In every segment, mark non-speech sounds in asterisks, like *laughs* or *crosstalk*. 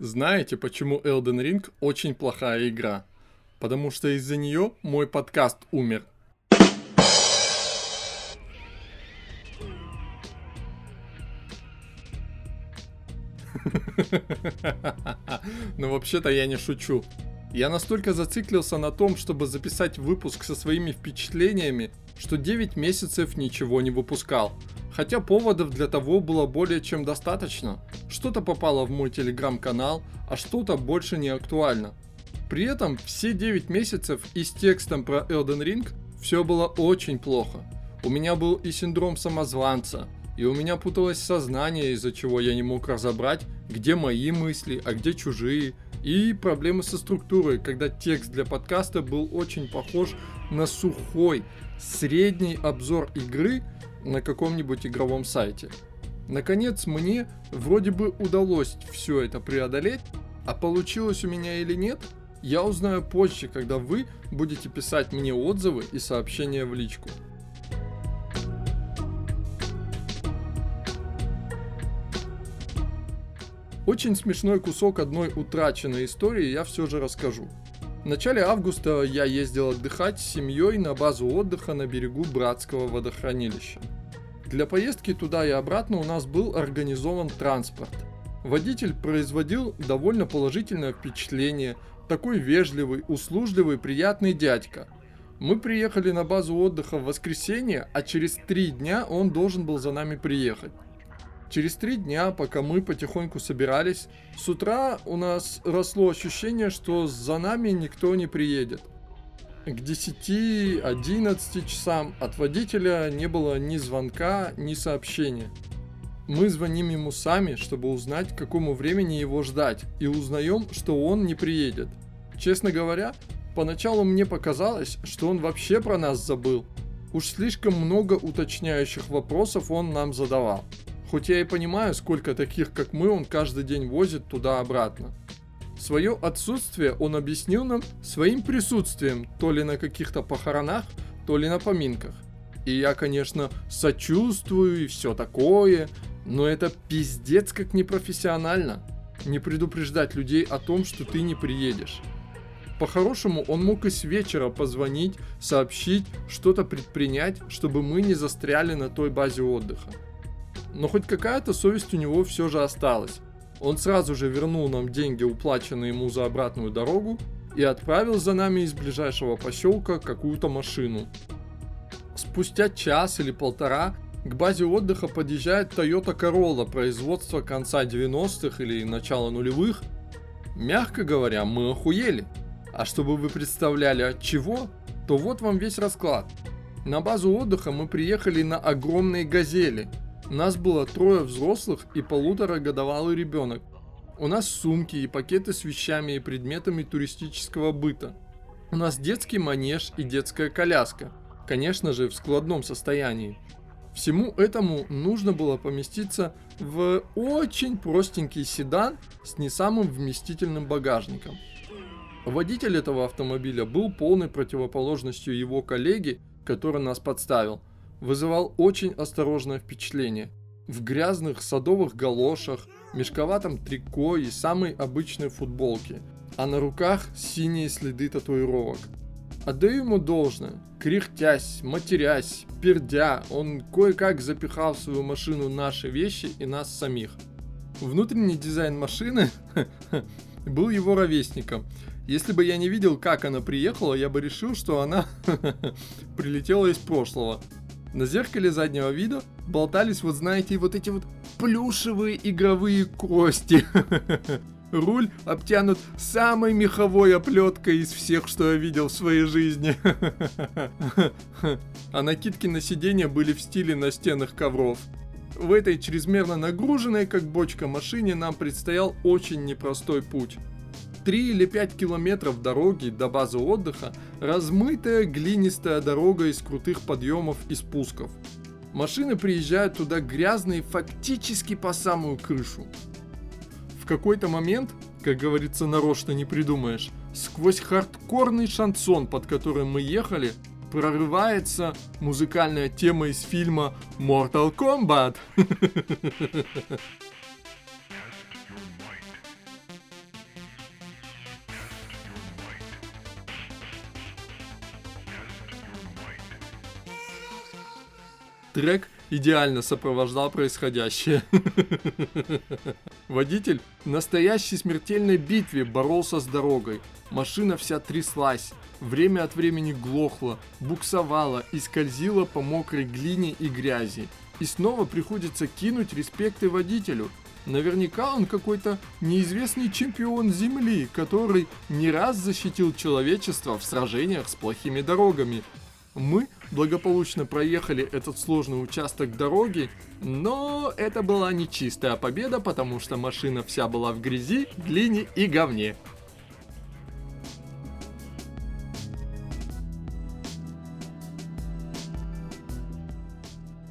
Знаете, почему Elden Ring очень плохая игра? Потому что из-за нее мой подкаст умер. *laughs* Но вообще-то я не шучу. Я настолько зациклился на том, чтобы записать выпуск со своими впечатлениями, что 9 месяцев ничего не выпускал. Хотя поводов для того было более чем достаточно. Что-то попало в мой телеграм-канал, а что-то больше не актуально. При этом все 9 месяцев и с текстом про Elden Ring все было очень плохо. У меня был и синдром самозванца, и у меня путалось сознание, из-за чего я не мог разобрать, где мои мысли, а где чужие, и проблемы со структурой, когда текст для подкаста был очень похож на сухой, средний обзор игры, на каком-нибудь игровом сайте. Наконец, мне вроде бы удалось все это преодолеть, а получилось у меня или нет, я узнаю позже, когда вы будете писать мне отзывы и сообщения в личку. Очень смешной кусок одной утраченной истории я все же расскажу. В начале августа я ездил отдыхать с семьей на базу отдыха на берегу Братского водохранилища. Для поездки туда и обратно у нас был организован транспорт. Водитель производил довольно положительное впечатление, такой вежливый, услужливый, приятный дядька. Мы приехали на базу отдыха в воскресенье, а через три дня он должен был за нами приехать. Через три дня, пока мы потихоньку собирались, с утра у нас росло ощущение, что за нами никто не приедет. К 10-11 часам от водителя не было ни звонка, ни сообщения. Мы звоним ему сами, чтобы узнать, к какому времени его ждать, и узнаем, что он не приедет. Честно говоря, поначалу мне показалось, что он вообще про нас забыл. Уж слишком много уточняющих вопросов он нам задавал. Хоть я и понимаю, сколько таких, как мы, он каждый день возит туда-обратно. Свое отсутствие он объяснил нам своим присутствием, то ли на каких-то похоронах, то ли на поминках. И я, конечно, сочувствую и все такое, но это пиздец как непрофессионально. Не предупреждать людей о том, что ты не приедешь. По-хорошему, он мог и с вечера позвонить, сообщить, что-то предпринять, чтобы мы не застряли на той базе отдыха. Но хоть какая-то совесть у него все же осталась. Он сразу же вернул нам деньги, уплаченные ему за обратную дорогу, и отправил за нами из ближайшего поселка какую-то машину. Спустя час или полтора к базе отдыха подъезжает Toyota Corolla производства конца 90-х или начала нулевых. Мягко говоря, мы охуели. А чтобы вы представляли от чего, то вот вам весь расклад. На базу отдыха мы приехали на огромной газели – нас было трое взрослых и полуторагодовалый ребенок. У нас сумки и пакеты с вещами и предметами туристического быта. У нас детский манеж и детская коляска, конечно же в складном состоянии. Всему этому нужно было поместиться в очень простенький седан с не самым вместительным багажником. Водитель этого автомобиля был полной противоположностью его коллеги, который нас подставил – вызывал очень осторожное впечатление. В грязных садовых галошах, мешковатом трико и самой обычной футболке, а на руках синие следы татуировок. Отдаю ему должное. Кряхтясь, матерясь, пердя, он кое-как запихал в свою машину наши вещи и нас самих. Внутренний дизайн машины *laughs* был его ровесником. Если бы я не видел, как она приехала, я бы решил, что она *laughs* прилетела из прошлого. На зеркале заднего вида болтались, вот знаете, вот эти вот плюшевые игровые кости. *laughs* Руль обтянут самой меховой оплеткой из всех, что я видел в своей жизни. *laughs* А накидки на сиденье были в стиле настенных ковров. В этой чрезмерно нагруженной, как бочка машине, нам предстоял очень непростой путь. 3 или 5 километров дороги до базы отдыха размытая глинистая дорога из крутых подъемов и спусков. Машины приезжают туда грязные фактически по самую крышу. В какой-то момент, как говорится, нарочно не придумаешь, сквозь хардкорный шансон, под которым мы ехали, прорывается музыкальная тема из фильма Mortal Kombat. *laughs* Трек идеально сопровождал происходящее. *laughs* Водитель в настоящей смертельной битве боролся с дорогой. Машина вся тряслась, время от времени глохла, буксовала и скользила по мокрой глине и грязи. И снова приходится кинуть респекты водителю. Наверняка он какой-то неизвестный чемпион Земли, который не раз защитил человечество в сражениях с плохими дорогами. Мы благополучно проехали этот сложный участок дороги, но это была не чистая победа, потому что машина вся была в грязи, глине и говне.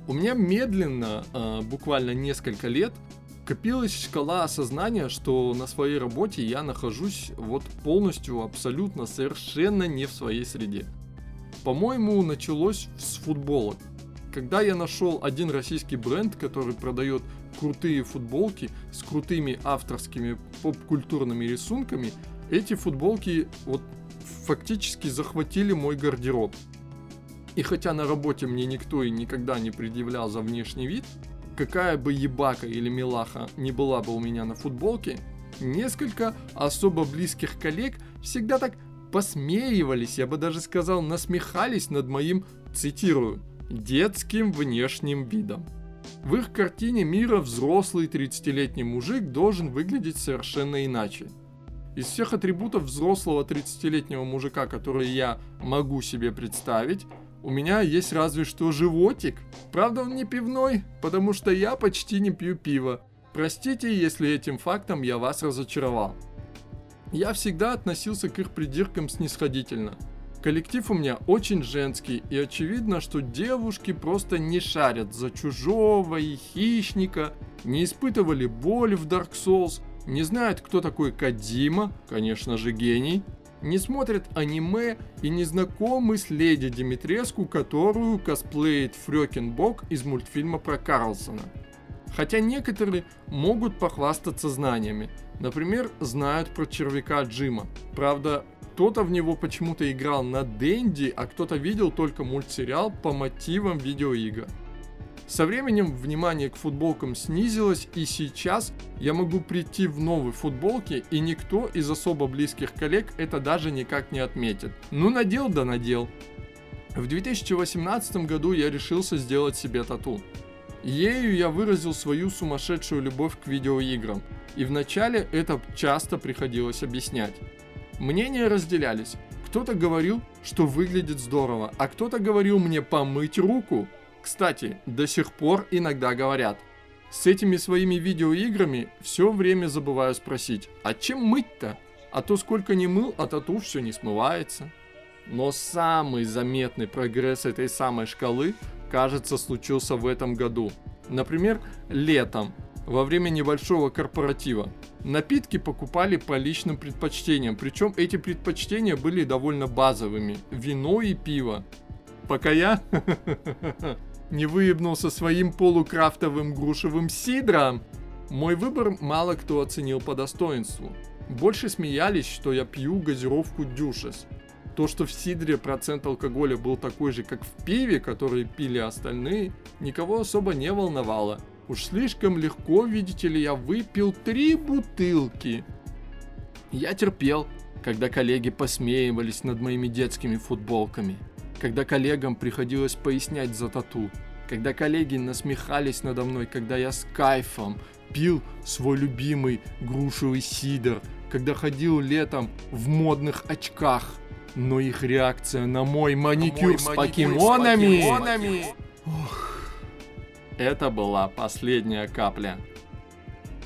У меня медленно, а, буквально несколько лет, копилась шкала осознания, что на своей работе я нахожусь вот полностью, абсолютно, совершенно не в своей среде. По-моему, началось с футболок. Когда я нашел один российский бренд, который продает крутые футболки с крутыми авторскими поп-культурными рисунками, эти футболки вот фактически захватили мой гардероб. И хотя на работе мне никто и никогда не предъявлял за внешний вид, какая бы ебака или милаха не была бы у меня на футболке, несколько особо близких коллег всегда так посмеивались, я бы даже сказал, насмехались над моим, цитирую, детским внешним видом. В их картине мира взрослый 30-летний мужик должен выглядеть совершенно иначе. Из всех атрибутов взрослого 30-летнего мужика, которые я могу себе представить, у меня есть разве что животик. Правда, он не пивной, потому что я почти не пью пиво. Простите, если этим фактом я вас разочаровал. Я всегда относился к их придиркам снисходительно. Коллектив у меня очень женский, и очевидно, что девушки просто не шарят за чужого и хищника, не испытывали боли в Dark Souls, не знают, кто такой Кадима, конечно же гений, не смотрят аниме и не знакомы с леди Димитреску, которую косплеит Фрёкинбок из мультфильма про Карлсона. Хотя некоторые могут похвастаться знаниями, Например, знают про червяка Джима. Правда, кто-то в него почему-то играл на Дэнди, а кто-то видел только мультсериал по мотивам видеоигр. Со временем внимание к футболкам снизилось, и сейчас я могу прийти в новой футболке, и никто из особо близких коллег это даже никак не отметит. Ну надел да надел. В 2018 году я решился сделать себе тату. Ею я выразил свою сумасшедшую любовь к видеоиграм, и вначале это часто приходилось объяснять. Мнения разделялись. Кто-то говорил, что выглядит здорово, а кто-то говорил мне помыть руку. Кстати, до сих пор иногда говорят. С этими своими видеоиграми все время забываю спросить, а чем мыть-то? А то сколько не мыл, а тату все не смывается. Но самый заметный прогресс этой самой шкалы кажется, случился в этом году. Например, летом, во время небольшого корпоратива. Напитки покупали по личным предпочтениям, причем эти предпочтения были довольно базовыми. Вино и пиво. Пока я *laughs* не выебнулся своим полукрафтовым грушевым сидром, мой выбор мало кто оценил по достоинству. Больше смеялись, что я пью газировку Дюшес. То, что в сидре процент алкоголя был такой же, как в пиве, который пили остальные, никого особо не волновало. Уж слишком легко, видите ли, я выпил три бутылки. Я терпел, когда коллеги посмеивались над моими детскими футболками, когда коллегам приходилось пояснять за тату, когда коллеги насмехались надо мной, когда я с кайфом пил свой любимый грушевый сидр, когда ходил летом в модных очках – но их реакция на мой маникюр, мой с, маникюр покемонами... с покемонами... Ох, это была последняя капля.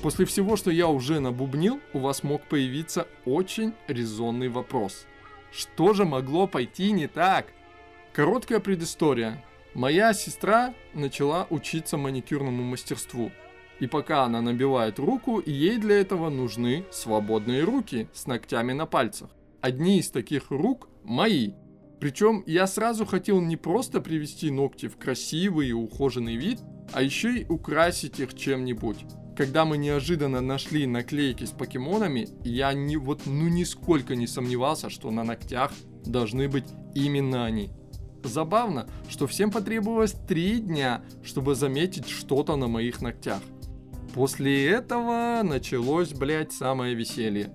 После всего, что я уже набубнил, у вас мог появиться очень резонный вопрос. Что же могло пойти не так? Короткая предыстория. Моя сестра начала учиться маникюрному мастерству. И пока она набивает руку, ей для этого нужны свободные руки с ногтями на пальцах. Одни из таких рук мои. Причем я сразу хотел не просто привести ногти в красивый и ухоженный вид, а еще и украсить их чем-нибудь. Когда мы неожиданно нашли наклейки с покемонами, я не, вот, ну нисколько не сомневался, что на ногтях должны быть именно они. Забавно, что всем потребовалось три дня, чтобы заметить что-то на моих ногтях. После этого началось, блядь, самое веселье.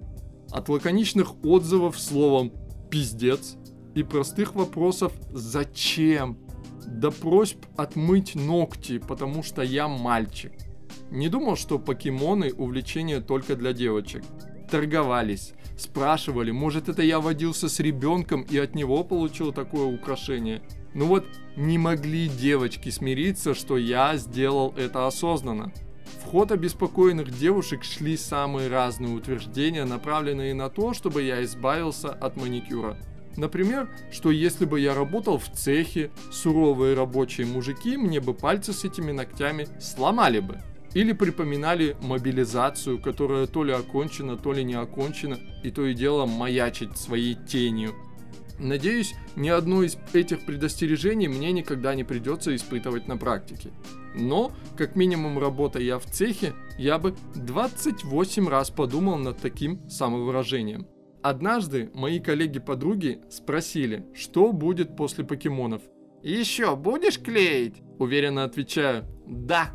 От лаконичных отзывов словом «пиздец» и простых вопросов «зачем?» до просьб отмыть ногти, потому что я мальчик. Не думал, что покемоны увлечение только для девочек. Торговались, спрашивали, может это я водился с ребенком и от него получил такое украшение. Ну вот, не могли девочки смириться, что я сделал это осознанно. В ход обеспокоенных девушек шли самые разные утверждения, направленные на то, чтобы я избавился от маникюра. Например, что если бы я работал в цехе, суровые рабочие мужики мне бы пальцы с этими ногтями сломали бы. Или припоминали мобилизацию, которая то ли окончена, то ли не окончена, и то и дело маячить своей тенью. Надеюсь, ни одно из этих предостережений мне никогда не придется испытывать на практике. Но, как минимум работая я в цехе, я бы 28 раз подумал над таким самовыражением. Однажды мои коллеги-подруги спросили, что будет после покемонов. «Еще будешь клеить?» Уверенно отвечаю «Да».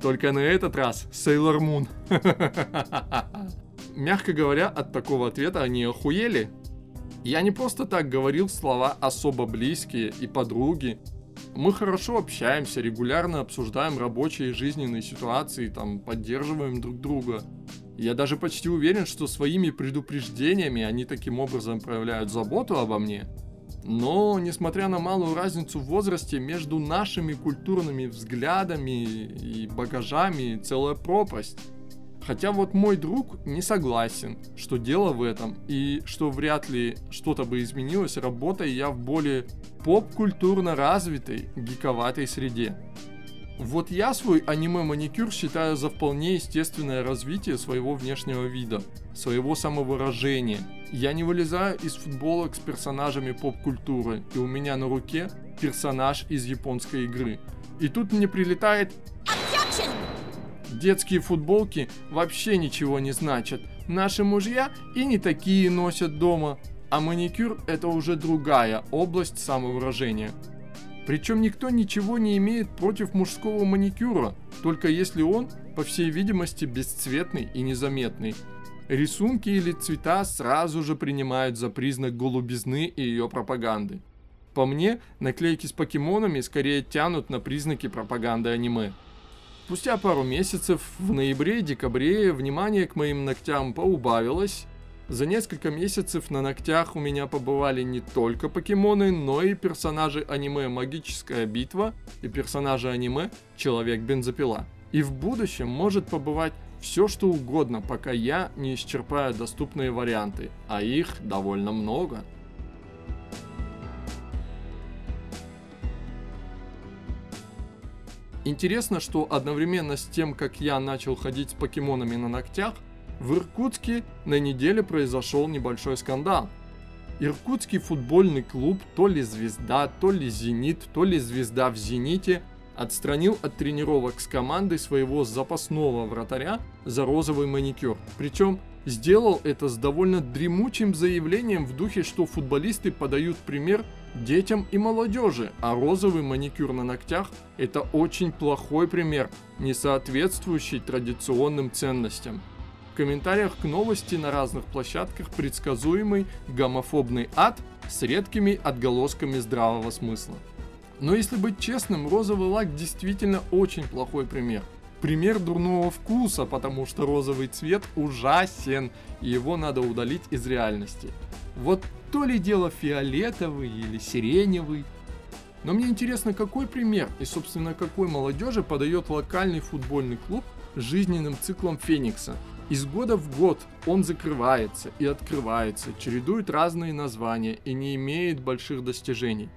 Только на этот раз Sailor Moon. *laughs* Мягко говоря, от такого ответа они охуели. Я не просто так говорил слова особо близкие и подруги. Мы хорошо общаемся, регулярно обсуждаем рабочие и жизненные ситуации, там, поддерживаем друг друга. Я даже почти уверен, что своими предупреждениями они таким образом проявляют заботу обо мне. Но, несмотря на малую разницу в возрасте, между нашими культурными взглядами и багажами целая пропасть. Хотя вот мой друг не согласен, что дело в этом, и что вряд ли что-то бы изменилось, работая я в более поп-культурно развитой, гиковатой среде. Вот я свой аниме-маникюр считаю за вполне естественное развитие своего внешнего вида, своего самовыражения. Я не вылезаю из футболок с персонажами поп-культуры, и у меня на руке персонаж из японской игры. И тут мне прилетает... Детские футболки вообще ничего не значат. Наши мужья и не такие носят дома. А маникюр это уже другая область самовыражения. Причем никто ничего не имеет против мужского маникюра, только если он, по всей видимости, бесцветный и незаметный. Рисунки или цвета сразу же принимают за признак голубизны и ее пропаганды. По мне, наклейки с покемонами скорее тянут на признаки пропаганды аниме. Спустя пару месяцев, в ноябре декабре, внимание к моим ногтям поубавилось, за несколько месяцев на ногтях у меня побывали не только покемоны, но и персонажи аниме «Магическая битва» и персонажи аниме «Человек-бензопила». И в будущем может побывать все что угодно, пока я не исчерпаю доступные варианты, а их довольно много. Интересно, что одновременно с тем, как я начал ходить с покемонами на ногтях, в Иркутске на неделе произошел небольшой скандал. Иркутский футбольный клуб, то ли «Звезда», то ли «Зенит», то ли «Звезда» в «Зените» отстранил от тренировок с командой своего запасного вратаря за розовый маникюр. Причем сделал это с довольно дремучим заявлением в духе, что футболисты подают пример детям и молодежи, а розовый маникюр на ногтях – это очень плохой пример, не соответствующий традиционным ценностям комментариях к новости на разных площадках предсказуемый гомофобный ад с редкими отголосками здравого смысла. Но если быть честным, розовый лак действительно очень плохой пример. Пример дурного вкуса, потому что розовый цвет ужасен, и его надо удалить из реальности. Вот то ли дело фиолетовый или сиреневый. Но мне интересно, какой пример и, собственно, какой молодежи подает локальный футбольный клуб жизненным циклом Феникса – из года в год он закрывается и открывается, чередует разные названия и не имеет больших достижений.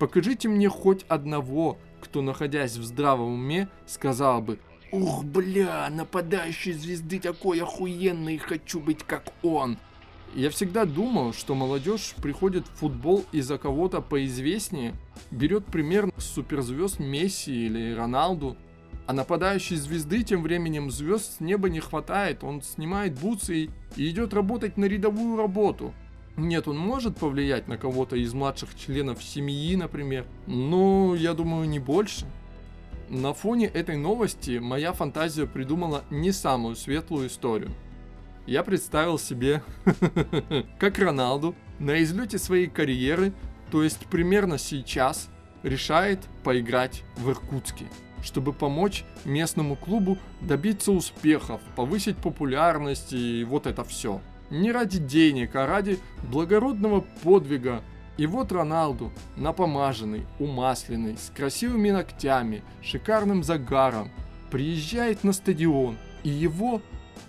Покажите мне хоть одного, кто, находясь в здравом уме, сказал бы «Ух, бля, нападающий звезды такой охуенный, хочу быть как он!» Я всегда думал, что молодежь приходит в футбол из-за кого-то поизвестнее, берет пример суперзвезд Месси или Роналду – а нападающей звезды тем временем звезд с неба не хватает, он снимает бутсы и, идет работать на рядовую работу. Нет, он может повлиять на кого-то из младших членов семьи, например, но я думаю не больше. На фоне этой новости моя фантазия придумала не самую светлую историю. Я представил себе, *laughs* как Роналду на излете своей карьеры, то есть примерно сейчас, решает поиграть в Иркутске, чтобы помочь местному клубу добиться успехов, повысить популярность и вот это все. Не ради денег, а ради благородного подвига. И вот Роналду, напомаженный, умасленный, с красивыми ногтями, шикарным загаром, приезжает на стадион, и его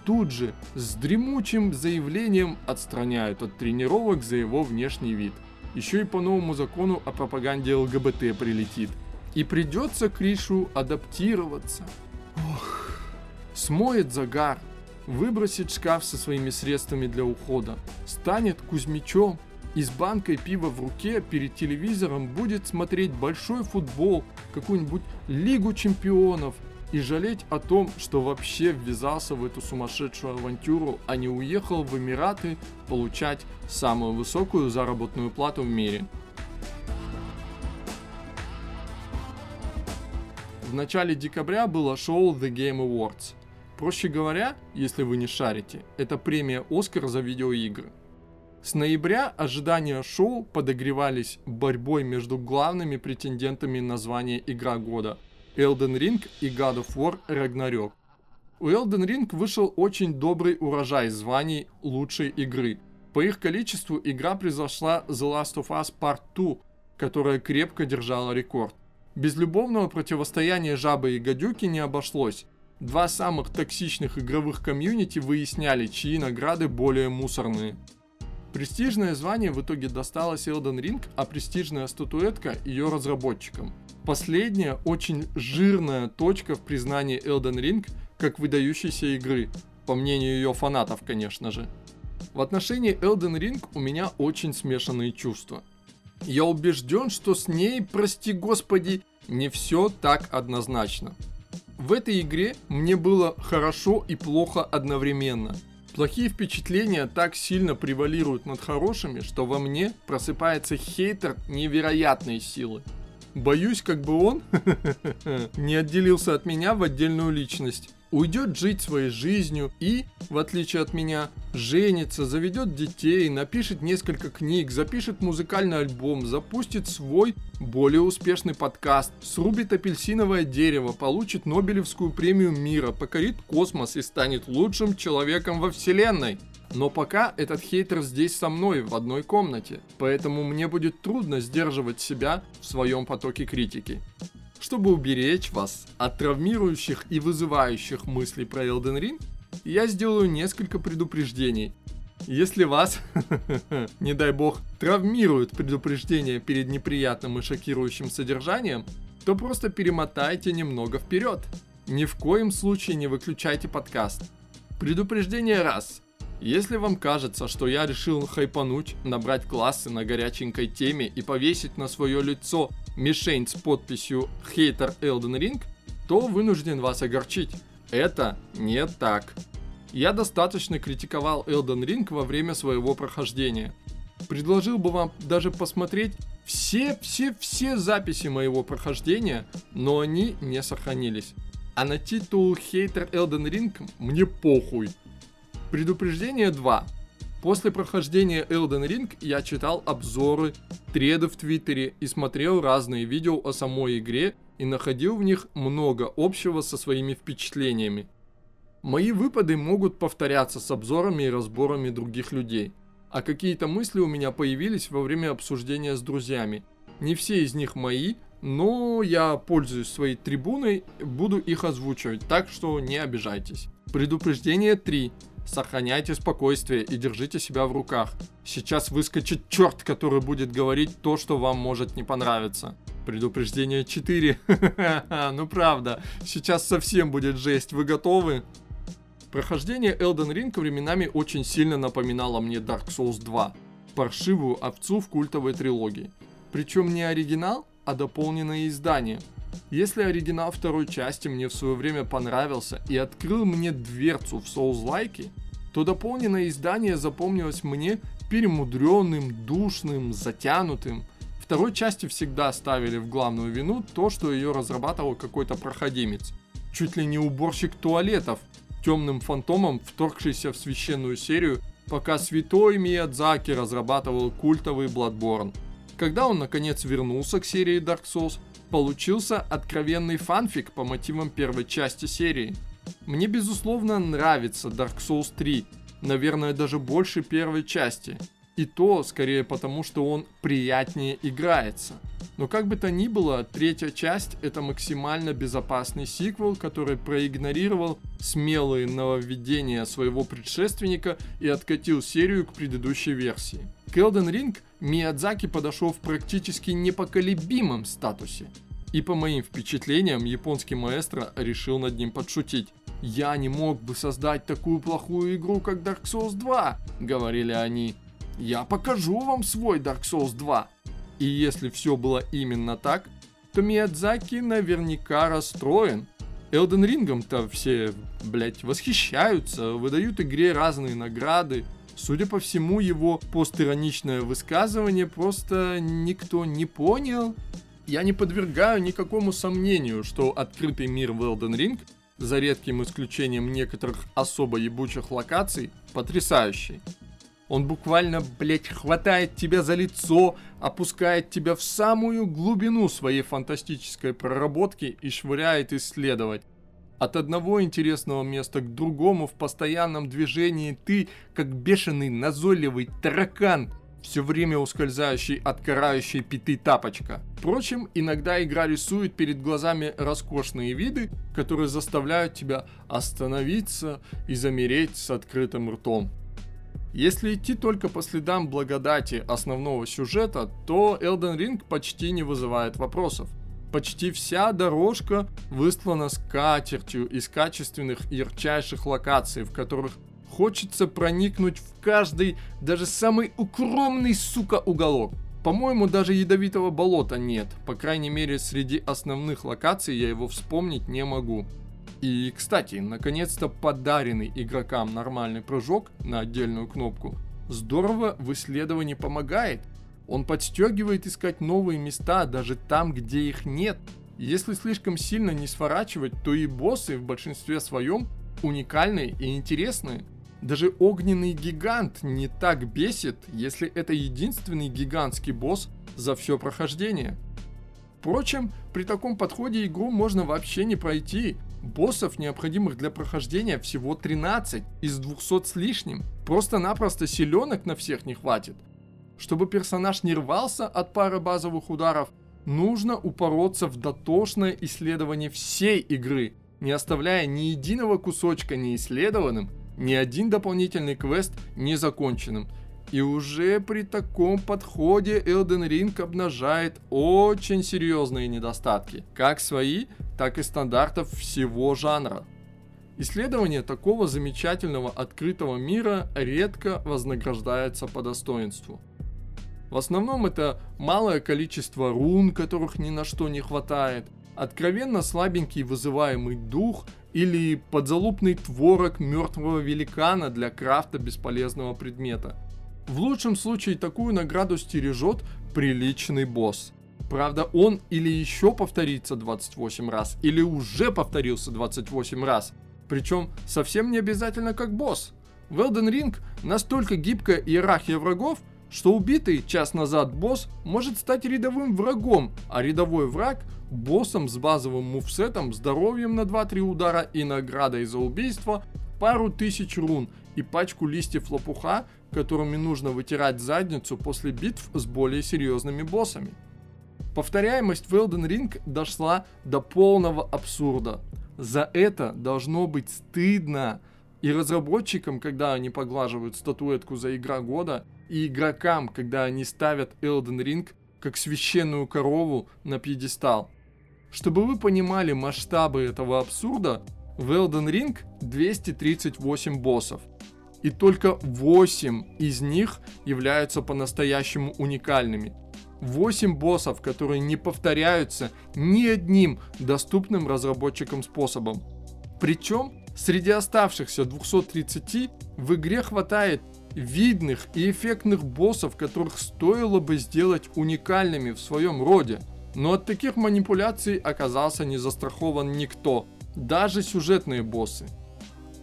тут же с дремучим заявлением отстраняют от тренировок за его внешний вид. Еще и по новому закону о пропаганде ЛГБТ прилетит. И придется Кришу адаптироваться. Ох, смоет загар, выбросит шкаф со своими средствами для ухода, станет Кузьмичом и с банкой пива в руке перед телевизором будет смотреть большой футбол, какую-нибудь Лигу чемпионов и жалеть о том, что вообще ввязался в эту сумасшедшую авантюру, а не уехал в Эмираты получать самую высокую заработную плату в мире. В начале декабря было шоу The Game Awards. Проще говоря, если вы не шарите, это премия Оскар за видеоигры. С ноября ожидания шоу подогревались борьбой между главными претендентами на звание Игра года – Elden Ring и God of War Ragnarok. У Elden Ring вышел очень добрый урожай званий лучшей игры. По их количеству игра превзошла The Last of Us Part 2, которая крепко держала рекорд. Без любовного противостояния жабы и гадюки не обошлось. Два самых токсичных игровых комьюнити выясняли, чьи награды более мусорные. Престижное звание в итоге досталось Elden Ring, а престижная статуэтка ее разработчикам. Последняя очень жирная точка в признании Elden Ring как выдающейся игры, по мнению ее фанатов, конечно же. В отношении Elden Ring у меня очень смешанные чувства. Я убежден, что с ней, прости господи, не все так однозначно. В этой игре мне было хорошо и плохо одновременно. Плохие впечатления так сильно превалируют над хорошими, что во мне просыпается хейтер невероятной силы. Боюсь, как бы он *laughs* не отделился от меня в отдельную личность. Уйдет жить своей жизнью и, в отличие от меня, женится, заведет детей, напишет несколько книг, запишет музыкальный альбом, запустит свой более успешный подкаст, срубит апельсиновое дерево, получит Нобелевскую премию мира, покорит космос и станет лучшим человеком во вселенной. Но пока этот хейтер здесь со мной в одной комнате, поэтому мне будет трудно сдерживать себя в своем потоке критики. Чтобы уберечь вас от травмирующих и вызывающих мыслей про Elden Ring, я сделаю несколько предупреждений. Если вас, *laughs* не дай бог, травмируют предупреждения перед неприятным и шокирующим содержанием, то просто перемотайте немного вперед. Ни в коем случае не выключайте подкаст. Предупреждение раз. Если вам кажется, что я решил хайпануть, набрать классы на горяченькой теме и повесить на свое лицо мишень с подписью «Хейтер Elden Ring», то вынужден вас огорчить. Это не так. Я достаточно критиковал Elden Ring во время своего прохождения. Предложил бы вам даже посмотреть все-все-все записи моего прохождения, но они не сохранились. А на титул «Хейтер Elden Ring» мне похуй. Предупреждение 2. После прохождения Elden Ring я читал обзоры, треды в Твиттере и смотрел разные видео о самой игре и находил в них много общего со своими впечатлениями. Мои выпады могут повторяться с обзорами и разборами других людей, а какие-то мысли у меня появились во время обсуждения с друзьями. Не все из них мои, но я пользуюсь своей трибуной, буду их озвучивать, так что не обижайтесь. Предупреждение 3. Сохраняйте спокойствие и держите себя в руках. Сейчас выскочит черт, который будет говорить то, что вам может не понравиться. Предупреждение 4. *laughs* ну правда, сейчас совсем будет жесть. Вы готовы? Прохождение Elden Ring временами очень сильно напоминало мне Dark Souls 2. Паршивую овцу в культовой трилогии. Причем не оригинал, а дополненное издание – если оригинал второй части мне в свое время понравился и открыл мне дверцу в Souls-лайки, то дополненное издание запомнилось мне перемудренным, душным, затянутым. Второй части всегда ставили в главную вину то, что ее разрабатывал какой-то проходимец. Чуть ли не уборщик туалетов, темным фантомом, вторгшийся в священную серию, пока святой Миядзаки разрабатывал культовый Bloodborne. Когда он наконец вернулся к серии Dark Souls, получился откровенный фанфик по мотивам первой части серии. Мне безусловно нравится Dark Souls 3, наверное даже больше первой части. И то скорее потому, что он приятнее играется. Но как бы то ни было, третья часть это максимально безопасный сиквел, который проигнорировал смелые нововведения своего предшественника и откатил серию к предыдущей версии. К Elden Ring Миядзаки подошел в практически непоколебимом статусе. И по моим впечатлениям, японский маэстро решил над ним подшутить. «Я не мог бы создать такую плохую игру, как Dark Souls 2», — говорили они. «Я покажу вам свой Dark Souls 2». И если все было именно так, то Миядзаки наверняка расстроен. Элден Рингом-то все, блять, восхищаются, выдают игре разные награды. Судя по всему, его постироничное высказывание просто никто не понял. Я не подвергаю никакому сомнению, что открытый мир в Elden Ring, за редким исключением некоторых особо ебучих локаций, потрясающий. Он буквально, блять, хватает тебя за лицо, опускает тебя в самую глубину своей фантастической проработки и швыряет исследовать. От одного интересного места к другому в постоянном движении ты, как бешеный назойливый таракан, все время ускользающий от карающей пяты тапочка. Впрочем, иногда игра рисует перед глазами роскошные виды, которые заставляют тебя остановиться и замереть с открытым ртом. Если идти только по следам благодати основного сюжета, то Elden Ring почти не вызывает вопросов. Почти вся дорожка выстлана скатертью из качественных ярчайших локаций, в которых хочется проникнуть в каждый, даже самый укромный, сука, уголок. По-моему, даже ядовитого болота нет. По крайней мере, среди основных локаций я его вспомнить не могу. И, кстати, наконец-то подаренный игрокам нормальный прыжок на отдельную кнопку здорово в исследовании помогает. Он подстегивает искать новые места даже там, где их нет. Если слишком сильно не сворачивать, то и боссы в большинстве своем уникальные и интересные. Даже огненный гигант не так бесит, если это единственный гигантский босс за все прохождение. Впрочем, при таком подходе игру можно вообще не пройти, Боссов, необходимых для прохождения, всего 13 из 200 с лишним. Просто-напросто силенок на всех не хватит. Чтобы персонаж не рвался от пары базовых ударов, нужно упороться в дотошное исследование всей игры, не оставляя ни единого кусочка неисследованным, ни один дополнительный квест незаконченным – и уже при таком подходе Elden Ring обнажает очень серьезные недостатки, как свои, так и стандартов всего жанра. Исследование такого замечательного открытого мира редко вознаграждается по достоинству. В основном это малое количество рун, которых ни на что не хватает, откровенно слабенький вызываемый дух или подзалупный творог мертвого великана для крафта бесполезного предмета – в лучшем случае такую награду стережет приличный босс. Правда, он или еще повторится 28 раз, или уже повторился 28 раз. Причем совсем не обязательно как босс. В Elden Ring настолько гибкая иерархия врагов, что убитый час назад босс может стать рядовым врагом, а рядовой враг – боссом с базовым мувсетом, здоровьем на 2-3 удара и наградой за убийство пару тысяч рун и пачку листьев лопуха, которыми нужно вытирать задницу после битв с более серьезными боссами. Повторяемость в Elden Ring дошла до полного абсурда. За это должно быть стыдно. И разработчикам, когда они поглаживают статуэтку за игра года, и игрокам, когда они ставят Elden Ring как священную корову на пьедестал. Чтобы вы понимали масштабы этого абсурда, в Elden Ring 238 боссов и только 8 из них являются по-настоящему уникальными. 8 боссов, которые не повторяются ни одним доступным разработчикам способом. Причем Среди оставшихся 230 в игре хватает видных и эффектных боссов, которых стоило бы сделать уникальными в своем роде. Но от таких манипуляций оказался не застрахован никто, даже сюжетные боссы.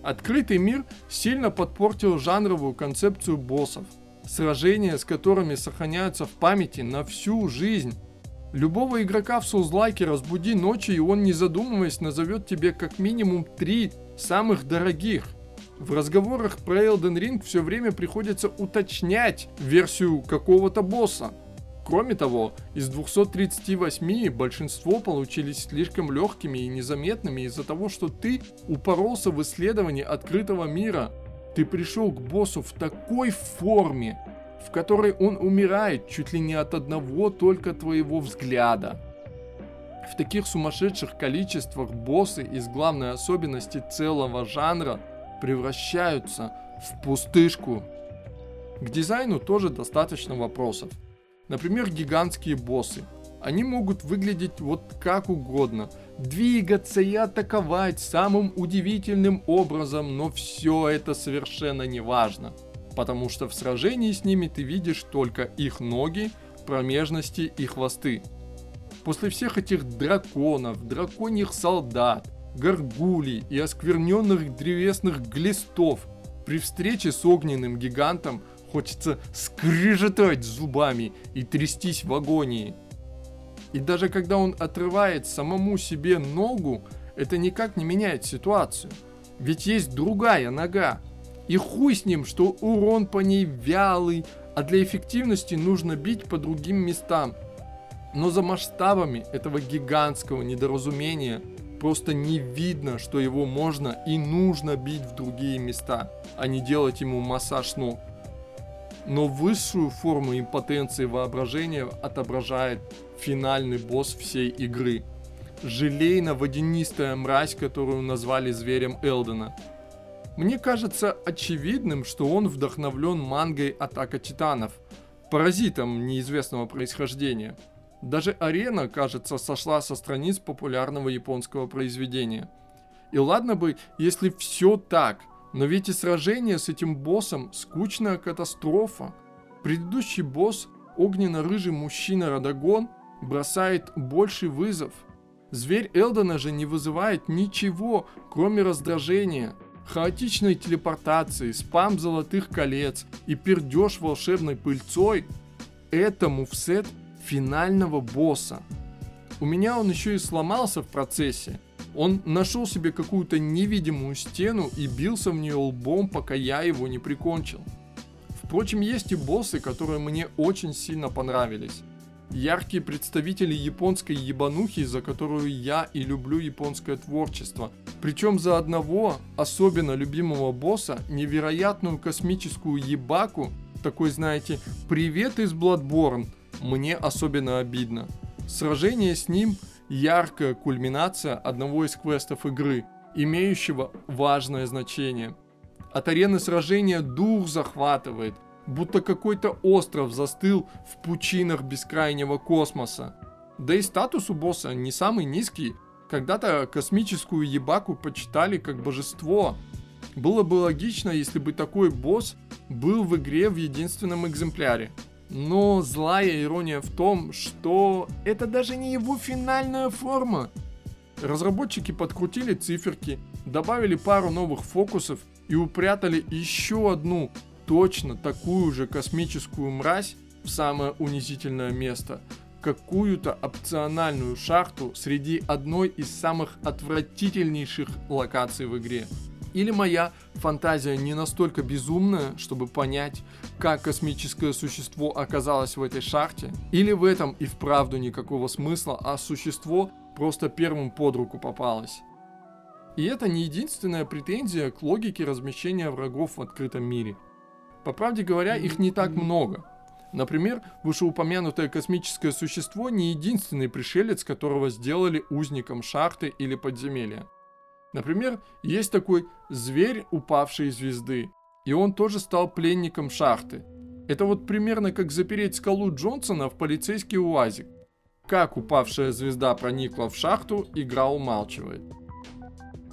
Открытый мир сильно подпортил жанровую концепцию боссов, сражения с которыми сохраняются в памяти на всю жизнь. Любого игрока в Соузлайке разбуди ночью, и он, не задумываясь, назовет тебе как минимум три самых дорогих. В разговорах про Elden Ring все время приходится уточнять версию какого-то босса. Кроме того, из 238 большинство получились слишком легкими и незаметными из-за того, что ты упоролся в исследовании открытого мира. Ты пришел к боссу в такой форме, в которой он умирает чуть ли не от одного только твоего взгляда. В таких сумасшедших количествах боссы из главной особенности целого жанра превращаются в пустышку. К дизайну тоже достаточно вопросов. Например, гигантские боссы. Они могут выглядеть вот как угодно, двигаться и атаковать самым удивительным образом, но все это совершенно не важно, потому что в сражении с ними ты видишь только их ноги, промежности и хвосты. После всех этих драконов, драконьих солдат, горгулей и оскверненных древесных глистов, при встрече с огненным гигантом Хочется скрежетать зубами и трястись в агонии. И даже когда он отрывает самому себе ногу, это никак не меняет ситуацию. Ведь есть другая нога. И хуй с ним, что урон по ней вялый, а для эффективности нужно бить по другим местам. Но за масштабами этого гигантского недоразумения просто не видно, что его можно и нужно бить в другие места, а не делать ему массаж ног но высшую форму импотенции воображения отображает финальный босс всей игры. Желейно-водянистая мразь, которую назвали зверем Элдена. Мне кажется очевидным, что он вдохновлен мангой «Атака титанов», паразитом неизвестного происхождения. Даже арена, кажется, сошла со страниц популярного японского произведения. И ладно бы, если все так – но ведь и сражение с этим боссом скучная катастрофа. Предыдущий босс, огненно-рыжий мужчина Радагон, бросает больший вызов. Зверь Элдона же не вызывает ничего, кроме раздражения, хаотичной телепортации, спам золотых колец и пердеж волшебной пыльцой этому в сет финального босса. У меня он еще и сломался в процессе, он нашел себе какую-то невидимую стену и бился в нее лбом, пока я его не прикончил. Впрочем, есть и боссы, которые мне очень сильно понравились. Яркие представители японской ебанухи, за которую я и люблю японское творчество. Причем за одного особенно любимого босса, невероятную космическую ебаку, такой, знаете, привет из Bloodborne, мне особенно обидно. Сражение с ним яркая кульминация одного из квестов игры, имеющего важное значение. От арены сражения дух захватывает, будто какой-то остров застыл в пучинах бескрайнего космоса. Да и статус у босса не самый низкий. Когда-то космическую ебаку почитали как божество. Было бы логично, если бы такой босс был в игре в единственном экземпляре. Но злая ирония в том, что это даже не его финальная форма. Разработчики подкрутили циферки, добавили пару новых фокусов и упрятали еще одну точно такую же космическую мразь в самое унизительное место. Какую-то опциональную шахту среди одной из самых отвратительнейших локаций в игре. Или моя фантазия не настолько безумная, чтобы понять, как космическое существо оказалось в этой шахте, или в этом и вправду никакого смысла, а существо просто первым под руку попалось. И это не единственная претензия к логике размещения врагов в открытом мире. По правде говоря, их не так много. Например, вышеупомянутое космическое существо не единственный пришелец, которого сделали узником шахты или подземелья. Например, есть такой зверь упавшей звезды, и он тоже стал пленником шахты. Это вот примерно как запереть скалу Джонсона в полицейский УАЗик. Как упавшая звезда проникла в шахту, игра умалчивает.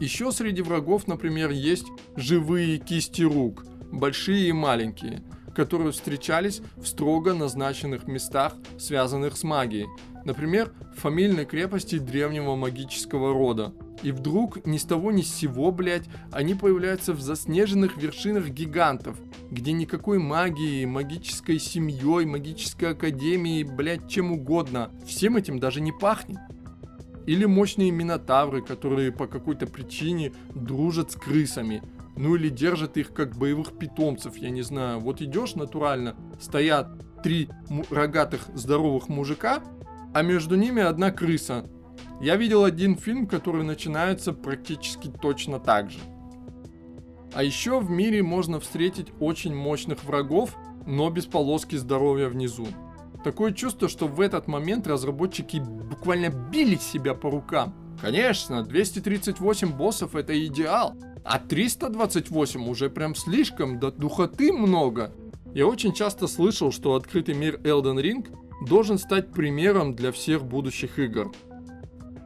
Еще среди врагов, например, есть живые кисти рук, большие и маленькие, которые встречались в строго назначенных местах, связанных с магией. Например, в фамильной крепости древнего магического рода. И вдруг ни с того ни с сего, блядь, они появляются в заснеженных вершинах гигантов, где никакой магии, магической семьей, магической академией, блядь, чем угодно. Всем этим даже не пахнет. Или мощные минотавры, которые по какой-то причине дружат с крысами. Ну или держат их как боевых питомцев, я не знаю. Вот идешь натурально, стоят три рогатых здоровых мужика, а между ними одна крыса. Я видел один фильм, который начинается практически точно так же. А еще в мире можно встретить очень мощных врагов, но без полоски здоровья внизу. Такое чувство, что в этот момент разработчики буквально били себя по рукам. Конечно, 238 боссов это идеал, а 328 уже прям слишком, до духоты много. Я очень часто слышал, что открытый мир Elden Ring должен стать примером для всех будущих игр.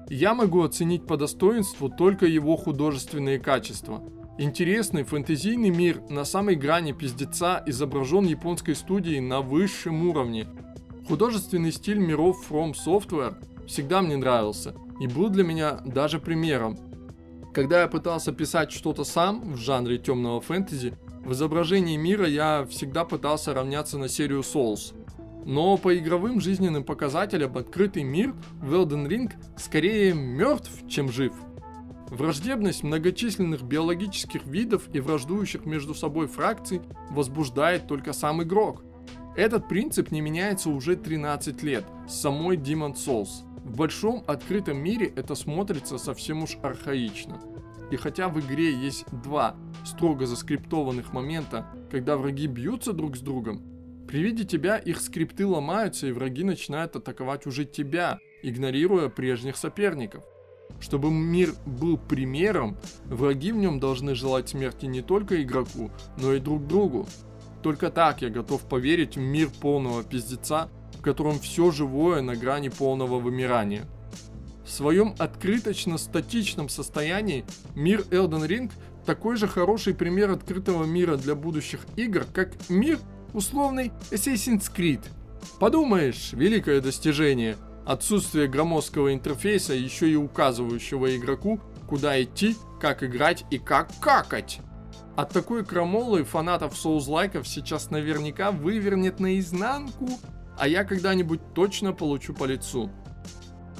Я могу оценить по достоинству только его художественные качества. Интересный фэнтезийный мир на самой грани пиздеца изображен японской студией на высшем уровне – Художественный стиль миров From Software всегда мне нравился и был для меня даже примером. Когда я пытался писать что-то сам в жанре темного фэнтези, в изображении мира я всегда пытался равняться на серию Souls. Но по игровым жизненным показателям открытый мир в Elden Ring скорее мертв, чем жив. Враждебность многочисленных биологических видов и враждующих между собой фракций возбуждает только сам игрок. Этот принцип не меняется уже 13 лет с самой Demon Souls. В большом открытом мире это смотрится совсем уж архаично. И хотя в игре есть два строго заскриптованных момента, когда враги бьются друг с другом, при виде тебя их скрипты ломаются и враги начинают атаковать уже тебя, игнорируя прежних соперников. Чтобы мир был примером, враги в нем должны желать смерти не только игроку, но и друг другу. Только так я готов поверить в мир полного пиздеца, в котором все живое на грани полного вымирания. В своем открыточно-статичном состоянии мир Elden Ring такой же хороший пример открытого мира для будущих игр, как мир условный Assassin's Creed. Подумаешь, великое достижение. Отсутствие громоздкого интерфейса, еще и указывающего игроку, куда идти, как играть и как какать. От такой крамолы фанатов соузлайков сейчас наверняка вывернет наизнанку, а я когда-нибудь точно получу по лицу.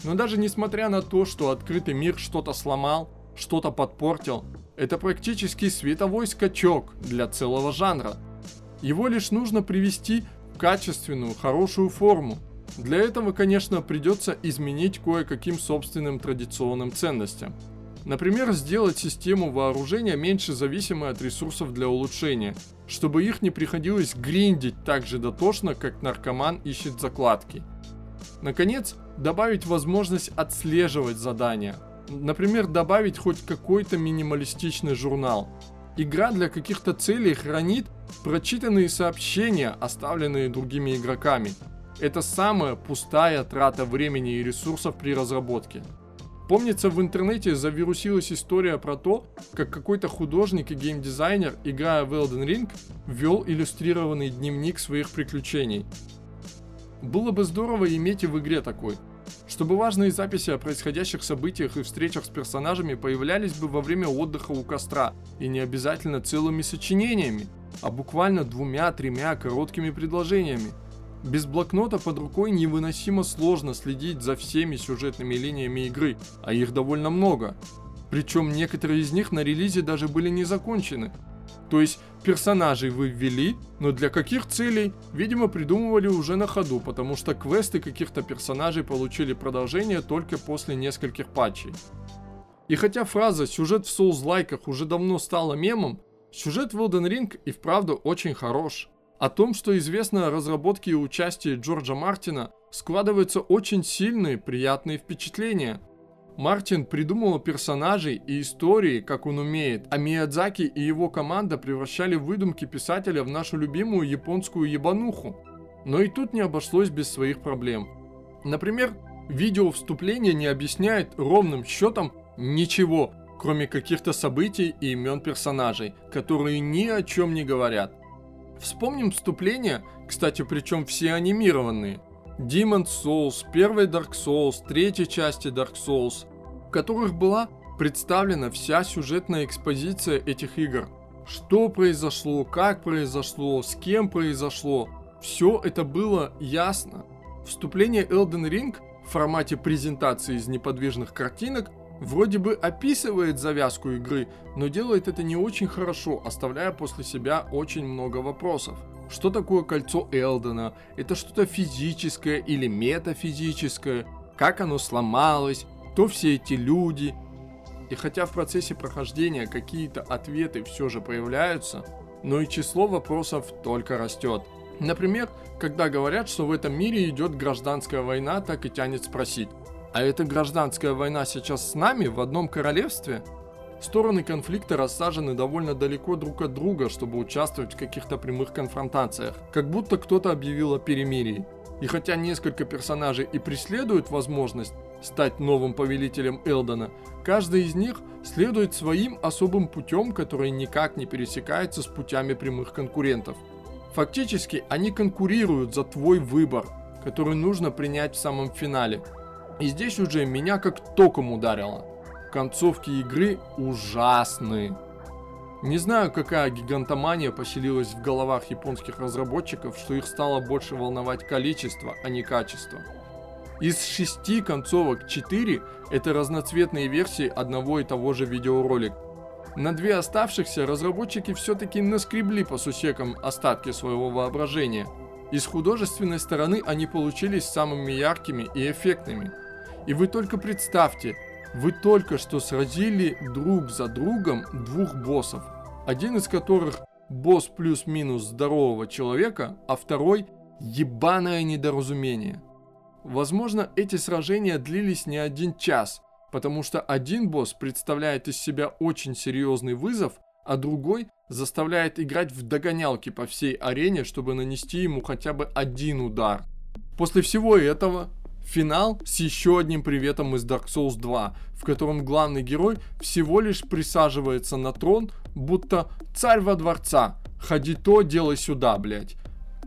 Но даже несмотря на то, что открытый мир что-то сломал, что-то подпортил, это практически световой скачок для целого жанра. Его лишь нужно привести в качественную, хорошую форму. Для этого, конечно, придется изменить кое-каким собственным традиционным ценностям – Например, сделать систему вооружения меньше зависимой от ресурсов для улучшения, чтобы их не приходилось гриндить так же дотошно, как наркоман ищет закладки. Наконец, добавить возможность отслеживать задания. Например, добавить хоть какой-то минималистичный журнал. Игра для каких-то целей хранит прочитанные сообщения, оставленные другими игроками. Это самая пустая трата времени и ресурсов при разработке. Помнится, в интернете завирусилась история про то, как какой-то художник и геймдизайнер, играя в Elden Ring, вел иллюстрированный дневник своих приключений. Было бы здорово иметь и в игре такой, чтобы важные записи о происходящих событиях и встречах с персонажами появлялись бы во время отдыха у костра, и не обязательно целыми сочинениями, а буквально двумя-тремя короткими предложениями – без блокнота под рукой невыносимо сложно следить за всеми сюжетными линиями игры, а их довольно много. Причем некоторые из них на релизе даже были не закончены. То есть персонажей вы ввели, но для каких целей, видимо, придумывали уже на ходу, потому что квесты каких-то персонажей получили продолжение только после нескольких патчей. И хотя фраза «сюжет в соус-лайках» уже давно стала мемом, сюжет в Elden Ring и вправду очень хорош. О том, что известно о разработке и участии Джорджа Мартина, складываются очень сильные, приятные впечатления. Мартин придумал персонажей и истории, как он умеет, а Миядзаки и его команда превращали выдумки писателя в нашу любимую японскую ебануху. Но и тут не обошлось без своих проблем. Например, видео вступления не объясняет ровным счетом ничего, кроме каких-то событий и имен персонажей, которые ни о чем не говорят. Вспомним вступление, кстати, причем все анимированные. Demon Souls, первой Dark Souls, третьей части Dark Souls, в которых была представлена вся сюжетная экспозиция этих игр. Что произошло, как произошло, с кем произошло, все это было ясно. Вступление Elden Ring в формате презентации из неподвижных картинок вроде бы описывает завязку игры, но делает это не очень хорошо, оставляя после себя очень много вопросов. Что такое кольцо Элдена? Это что-то физическое или метафизическое? Как оно сломалось? Кто все эти люди? И хотя в процессе прохождения какие-то ответы все же появляются, но и число вопросов только растет. Например, когда говорят, что в этом мире идет гражданская война, так и тянет спросить, а эта гражданская война сейчас с нами в одном королевстве? Стороны конфликта рассажены довольно далеко друг от друга, чтобы участвовать в каких-то прямых конфронтациях, как будто кто-то объявил о перемирии. И хотя несколько персонажей и преследуют возможность стать новым повелителем Элдона, каждый из них следует своим особым путем, который никак не пересекается с путями прямых конкурентов. Фактически они конкурируют за твой выбор, который нужно принять в самом финале – и здесь уже меня как током ударило. Концовки игры ужасны. Не знаю, какая гигантомания поселилась в головах японских разработчиков, что их стало больше волновать количество, а не качество. Из шести концовок 4 это разноцветные версии одного и того же видеоролика. На две оставшихся разработчики все-таки наскребли по сусекам остатки своего воображения. Из художественной стороны они получились самыми яркими и эффектными – и вы только представьте, вы только что сразили друг за другом двух боссов, один из которых босс плюс-минус здорового человека, а второй ебаное недоразумение. Возможно, эти сражения длились не один час, потому что один босс представляет из себя очень серьезный вызов, а другой заставляет играть в догонялки по всей арене, чтобы нанести ему хотя бы один удар. После всего этого Финал с еще одним приветом из Dark Souls 2, в котором главный герой всего лишь присаживается на трон, будто царь во дворца. Ходи то, делай сюда, блять.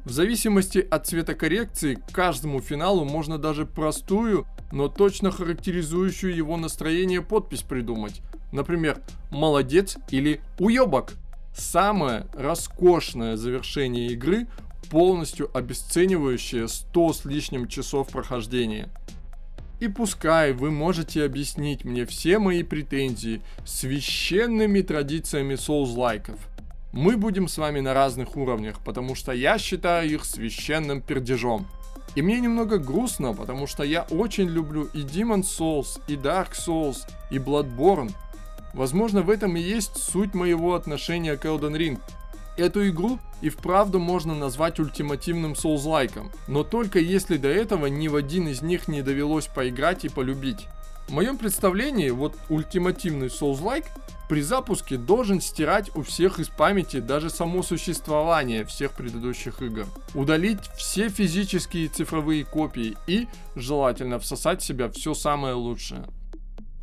В зависимости от цветокоррекции, к каждому финалу можно даже простую, но точно характеризующую его настроение подпись придумать. Например, «Молодец» или «Уебок». Самое роскошное завершение игры полностью обесценивающее 100 с лишним часов прохождения. И пускай вы можете объяснить мне все мои претензии священными традициями соус-лайков, мы будем с вами на разных уровнях, потому что я считаю их священным пердежом. И мне немного грустно, потому что я очень люблю и Demon Souls, и Dark Souls, и Bloodborne. Возможно, в этом и есть суть моего отношения к Elden Ring. Эту игру и вправду можно назвать ультимативным соузлайком, но только если до этого ни в один из них не довелось поиграть и полюбить. В моем представлении, вот ультимативный соузлайк при запуске должен стирать у всех из памяти даже само существование всех предыдущих игр. Удалить все физические и цифровые копии и, желательно, всосать в себя все самое лучшее.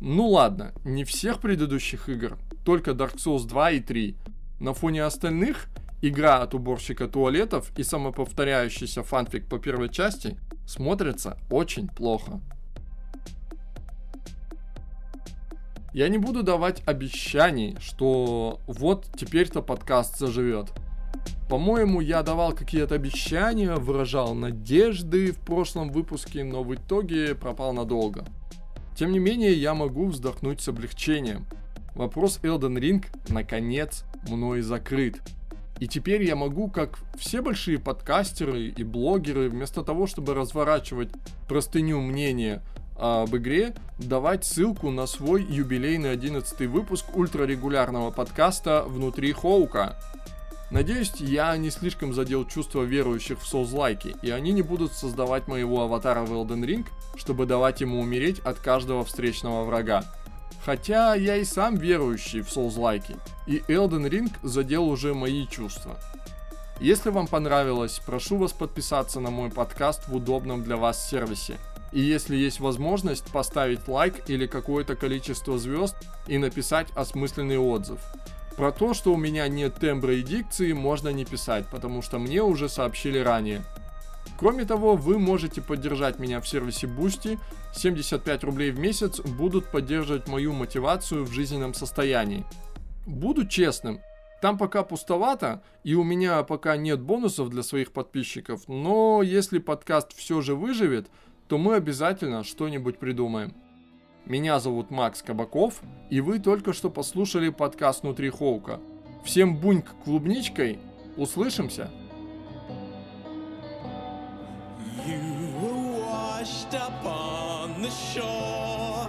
Ну ладно, не всех предыдущих игр, только Dark Souls 2 и 3, на фоне остальных игра от уборщика туалетов и самоповторяющийся фанфик по первой части смотрятся очень плохо. Я не буду давать обещаний, что вот теперь-то подкаст заживет. По-моему, я давал какие-то обещания, выражал надежды в прошлом выпуске, но в итоге пропал надолго. Тем не менее, я могу вздохнуть с облегчением. Вопрос Elden Ring наконец мной закрыт. И теперь я могу, как все большие подкастеры и блогеры, вместо того, чтобы разворачивать простыню мнения об игре, давать ссылку на свой юбилейный 11 выпуск ультрарегулярного подкаста «Внутри Хоука». Надеюсь, я не слишком задел чувства верующих в Souls-лайки, и они не будут создавать моего аватара в Elden Ring, чтобы давать ему умереть от каждого встречного врага. Хотя я и сам верующий в Souls-лайки, и Elden Ring задел уже мои чувства. Если вам понравилось, прошу вас подписаться на мой подкаст в удобном для вас сервисе. И если есть возможность, поставить лайк или какое-то количество звезд и написать осмысленный отзыв. Про то, что у меня нет тембра и дикции, можно не писать, потому что мне уже сообщили ранее. Кроме того, вы можете поддержать меня в сервисе Boosty. 75 рублей в месяц будут поддерживать мою мотивацию в жизненном состоянии. Буду честным, там пока пустовато, и у меня пока нет бонусов для своих подписчиков, но если подкаст все же выживет, то мы обязательно что-нибудь придумаем. Меня зовут Макс Кабаков, и вы только что послушали подкаст «Внутри Хоука». Всем буньк клубничкой, услышимся! Washed upon the shore,